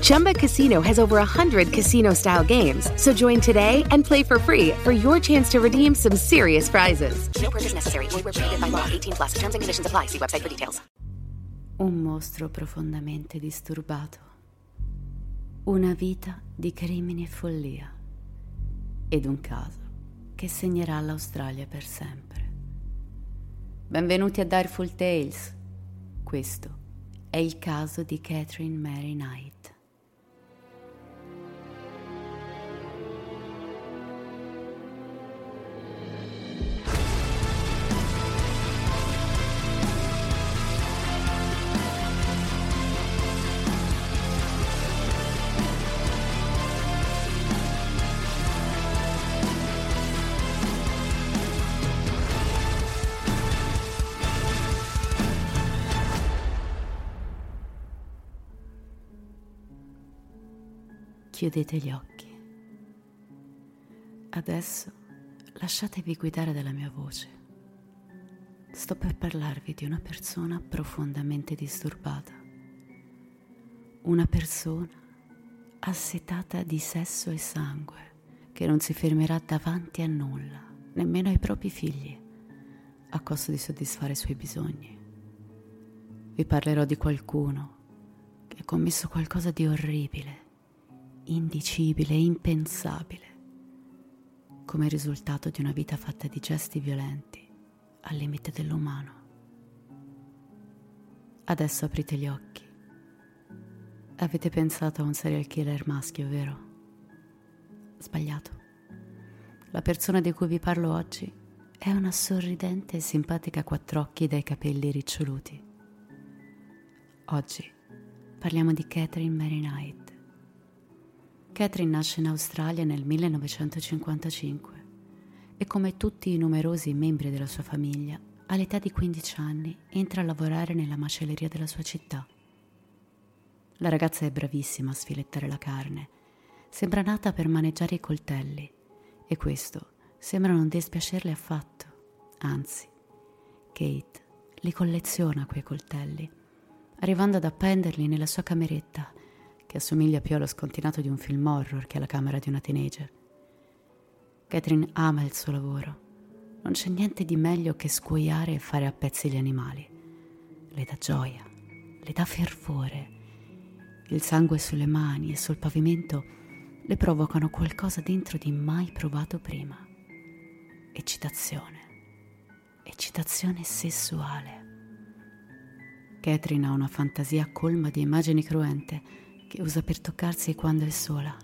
Chumba Casino has over 100 casino style games. So join today and play for free for your chance to redeem some serious prizes. No purchase necessary. Void where prohibited by law. 18 plus. Terms and conditions apply. See website for details. Un mostro profondamente disturbato. Una vita di crimini e follia. Ed un caso che segnerà l'Australia per sempre. Benvenuti a Direful Tales. Questo è il caso di Catherine Mary Knight. Chiudete gli occhi. Adesso lasciatevi guidare dalla mia voce. Sto per parlarvi di una persona profondamente disturbata. Una persona assetata di sesso e sangue che non si fermerà davanti a nulla, nemmeno ai propri figli, a costo di soddisfare i suoi bisogni. Vi parlerò di qualcuno che ha commesso qualcosa di orribile indicibile impensabile, come risultato di una vita fatta di gesti violenti al limite dell'umano. Adesso aprite gli occhi. Avete pensato a un serial killer maschio, vero? Sbagliato. La persona di cui vi parlo oggi è una sorridente e simpatica quattrocchi dai capelli riccioluti. Oggi parliamo di Catherine Mary Knight. Catherine nasce in Australia nel 1955 e come tutti i numerosi membri della sua famiglia, all'età di 15 anni entra a lavorare nella macelleria della sua città. La ragazza è bravissima a sfilettare la carne, sembra nata per maneggiare i coltelli e questo sembra non dispiacerle affatto, anzi, Kate li colleziona quei coltelli, arrivando ad appenderli nella sua cameretta che assomiglia più allo scontinato di un film horror che alla camera di una teenager. Catherine ama il suo lavoro. Non c'è niente di meglio che scuoiare e fare a pezzi gli animali. Le dà gioia, le dà fervore. Il sangue sulle mani e sul pavimento le provocano qualcosa dentro di mai provato prima. Eccitazione. Eccitazione sessuale. Catherine ha una fantasia colma di immagini cruente che usa per toccarsi quando è sola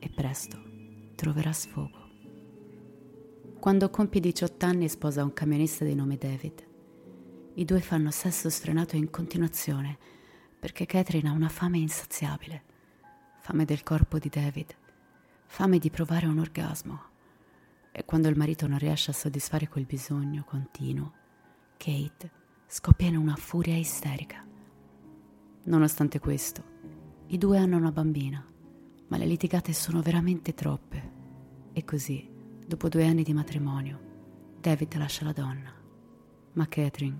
e presto troverà sfogo. Quando compie 18 anni sposa un camionista di nome David. I due fanno sesso sfrenato in continuazione perché Catherine ha una fame insaziabile, fame del corpo di David, fame di provare un orgasmo. E quando il marito non riesce a soddisfare quel bisogno continuo, Kate scoppia in una furia isterica. Nonostante questo, i due hanno una bambina, ma le litigate sono veramente troppe. E così, dopo due anni di matrimonio, David lascia la donna. Ma Catherine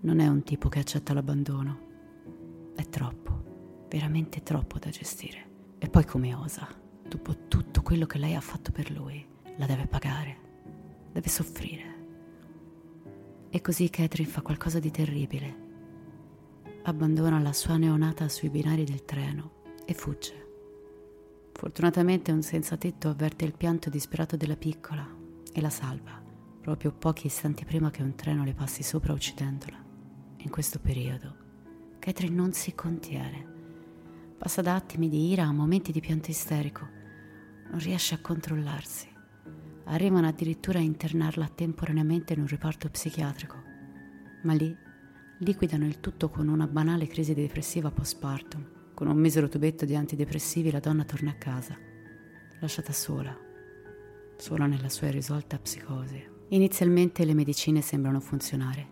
non è un tipo che accetta l'abbandono. È troppo, veramente troppo da gestire. E poi come osa, dopo tutto quello che lei ha fatto per lui, la deve pagare, deve soffrire. E così Catherine fa qualcosa di terribile. Abbandona la sua neonata sui binari del treno e fugge. Fortunatamente un senza tetto avverte il pianto disperato della piccola e la salva, proprio pochi istanti prima che un treno le passi sopra uccidendola. In questo periodo, Catherine non si contiene. Passa da attimi di ira a momenti di pianto isterico. Non riesce a controllarsi. Arrivano addirittura a internarla temporaneamente in un reparto psichiatrico. Ma lì liquidano il tutto con una banale crisi depressiva postpartum. Con un misero tubetto di antidepressivi la donna torna a casa, lasciata sola, sola nella sua irrisolta psicosi. Inizialmente le medicine sembrano funzionare.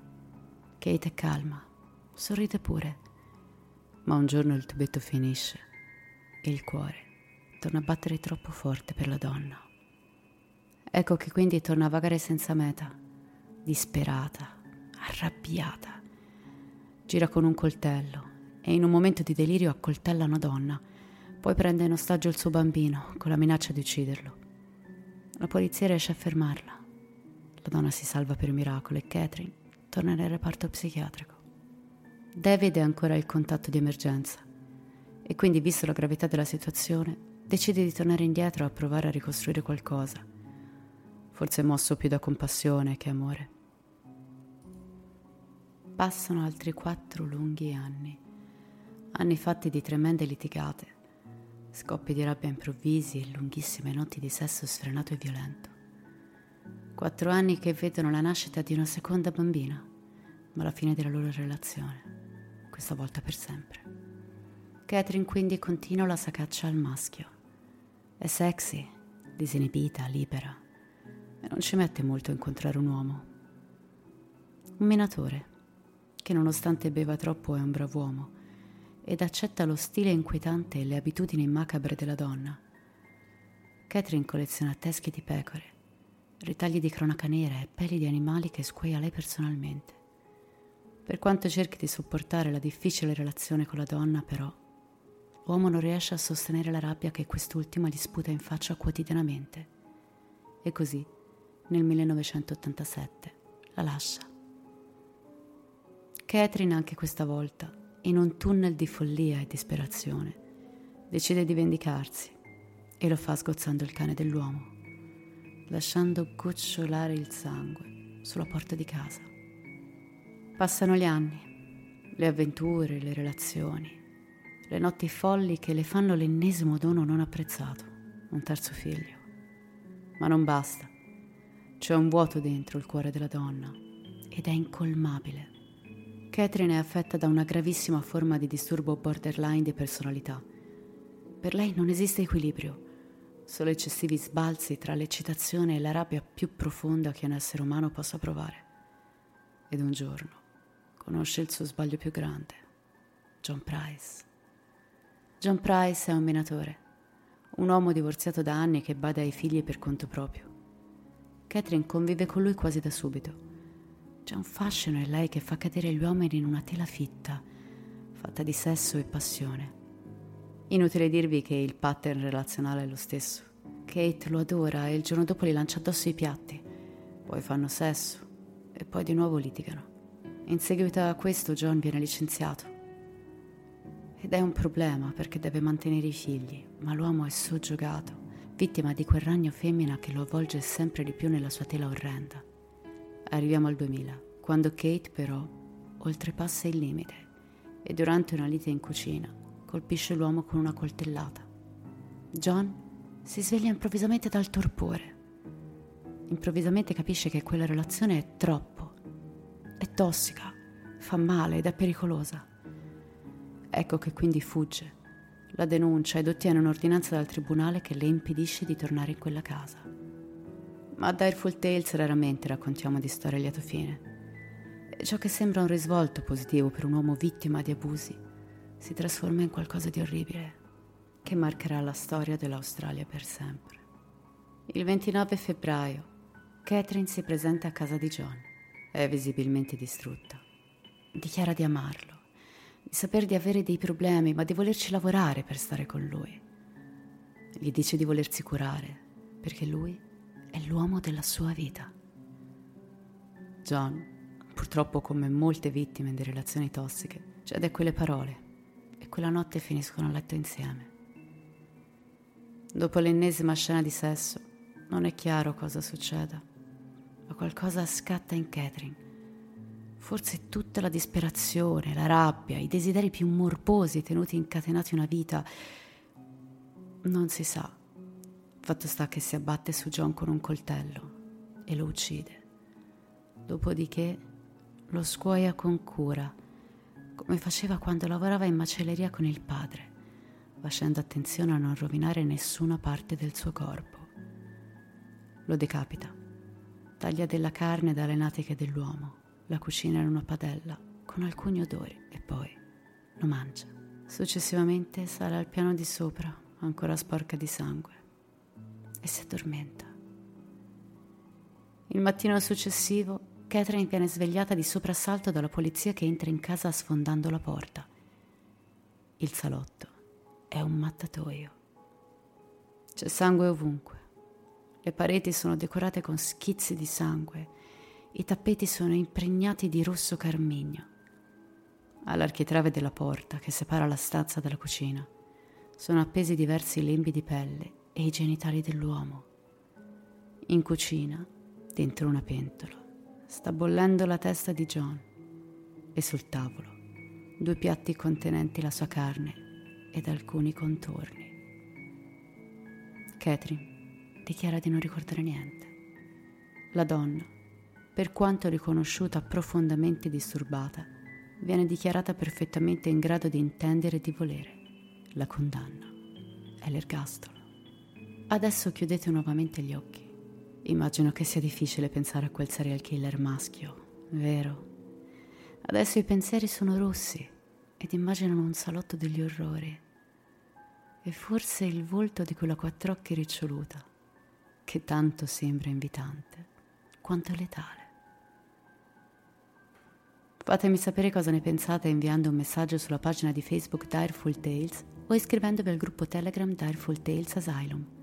Kate è calma, sorride pure, ma un giorno il tubetto finisce e il cuore torna a battere troppo forte per la donna. Ecco che quindi torna a vagare senza meta, disperata, arrabbiata. Gira con un coltello e in un momento di delirio accoltella una donna, poi prende in ostaggio il suo bambino con la minaccia di ucciderlo. La polizia riesce a fermarla. La donna si salva per miracolo e Catherine torna nel reparto psichiatrico. David è ancora il contatto di emergenza e quindi, visto la gravità della situazione, decide di tornare indietro a provare a ricostruire qualcosa, forse mosso più da compassione che amore. Passano altri quattro lunghi anni, anni fatti di tremende litigate, scoppi di rabbia improvvisi e lunghissime notti di sesso sfrenato e violento. Quattro anni che vedono la nascita di una seconda bambina, ma la fine della loro relazione, questa volta per sempre. Catherine quindi continua la sacaccia al maschio. È sexy, disinibita, libera, e non ci mette molto a incontrare un uomo. Un minatore, che nonostante beva troppo è un bravo uomo, ed accetta lo stile inquietante e le abitudini macabre della donna. Catherine colleziona teschi di pecore, ritagli di cronaca nera e peli di animali che squaia lei personalmente. Per quanto cerchi di sopportare la difficile relazione con la donna, però, l'uomo non riesce a sostenere la rabbia che quest'ultima gli sputa in faccia quotidianamente. E così, nel 1987, la lascia. Catherine anche questa volta, in un tunnel di follia e disperazione, decide di vendicarsi e lo fa sgozzando il cane dell'uomo lasciando gocciolare il sangue sulla porta di casa. Passano gli anni, le avventure, le relazioni, le notti folli che le fanno l'ennesimo dono non apprezzato, un terzo figlio. Ma non basta. C'è un vuoto dentro il cuore della donna ed è incolmabile. Catherine è affetta da una gravissima forma di disturbo borderline di personalità. Per lei non esiste equilibrio solo eccessivi sbalzi tra l'eccitazione e la rabbia più profonda che un essere umano possa provare. Ed un giorno conosce il suo sbaglio più grande, John Price. John Price è un minatore, un uomo divorziato da anni che bada ai figli per conto proprio. Catherine convive con lui quasi da subito. C'è un fascino in lei che fa cadere gli uomini in una tela fitta, fatta di sesso e passione. Inutile dirvi che il pattern relazionale è lo stesso. Kate lo adora e il giorno dopo gli lancia addosso i piatti. Poi fanno sesso e poi di nuovo litigano. In seguito a questo John viene licenziato. Ed è un problema perché deve mantenere i figli, ma l'uomo è soggiogato, vittima di quel ragno femmina che lo avvolge sempre di più nella sua tela orrenda. Arriviamo al 2000, quando Kate però oltrepassa il limite e durante una lite in cucina colpisce l'uomo con una coltellata. John si sveglia improvvisamente dal torpore. Improvvisamente capisce che quella relazione è troppo, è tossica, fa male ed è pericolosa. Ecco che quindi fugge, la denuncia ed ottiene un'ordinanza dal tribunale che le impedisce di tornare in quella casa. Ma a Direful Tales raramente raccontiamo di storie a lieto fine. E ciò che sembra un risvolto positivo per un uomo vittima di abusi si trasforma in qualcosa di orribile che marcherà la storia dell'Australia per sempre. Il 29 febbraio, Catherine si presenta a casa di John. È visibilmente distrutta. Dichiara di amarlo, di saper di avere dei problemi, ma di volerci lavorare per stare con lui. Gli dice di volersi curare, perché lui è l'uomo della sua vita. John, purtroppo come molte vittime di relazioni tossiche, cede a quelle parole e quella notte finiscono a letto insieme. Dopo l'ennesima scena di sesso, non è chiaro cosa succeda, ma qualcosa scatta in Catherine. Forse tutta la disperazione, la rabbia, i desideri più morbosi tenuti incatenati una vita. Non si sa. Fatto sta che si abbatte su John con un coltello e lo uccide. Dopodiché lo scuoia con cura, come faceva quando lavorava in macelleria con il padre facendo attenzione a non rovinare nessuna parte del suo corpo. Lo decapita, taglia della carne dalle natiche dell'uomo, la cucina in una padella con alcuni odori e poi lo mangia. Successivamente sale al piano di sopra, ancora sporca di sangue, e si addormenta. Il mattino successivo Catherine viene svegliata di soprassalto dalla polizia che entra in casa sfondando la porta. Il salotto è un mattatoio. C'è sangue ovunque. Le pareti sono decorate con schizzi di sangue. I tappeti sono impregnati di rosso carmigno. All'architrave della porta che separa la stanza dalla cucina sono appesi diversi lembi di pelle e i genitali dell'uomo. In cucina, dentro una pentola, sta bollendo la testa di John e sul tavolo due piatti contenenti la sua carne ed alcuni contorni. Catherine dichiara di non ricordare niente. La donna, per quanto riconosciuta profondamente disturbata, viene dichiarata perfettamente in grado di intendere e di volere. La condanna è l'ergastolo. Adesso chiudete nuovamente gli occhi. Immagino che sia difficile pensare a quel serial killer maschio, vero? Adesso i pensieri sono rossi ed immaginano un salotto degli orrori e forse il volto di quella quattr'occhi riccioluta, che tanto sembra invitante quanto letale. Fatemi sapere cosa ne pensate inviando un messaggio sulla pagina di Facebook Direful Tales o iscrivendovi al gruppo Telegram Direful Tales Asylum.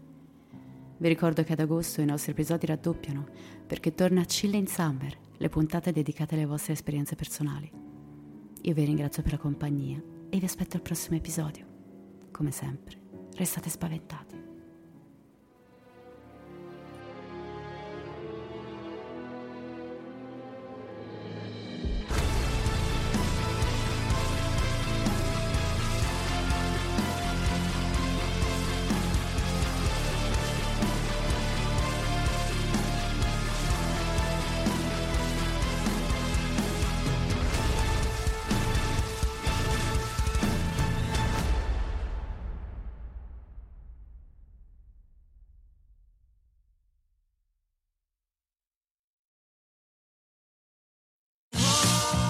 Vi ricordo che ad agosto i nostri episodi raddoppiano perché torna Chill in Summer, le puntate dedicate alle vostre esperienze personali. Io vi ringrazio per la compagnia e vi aspetto al prossimo episodio. Come sempre, restate spaventati.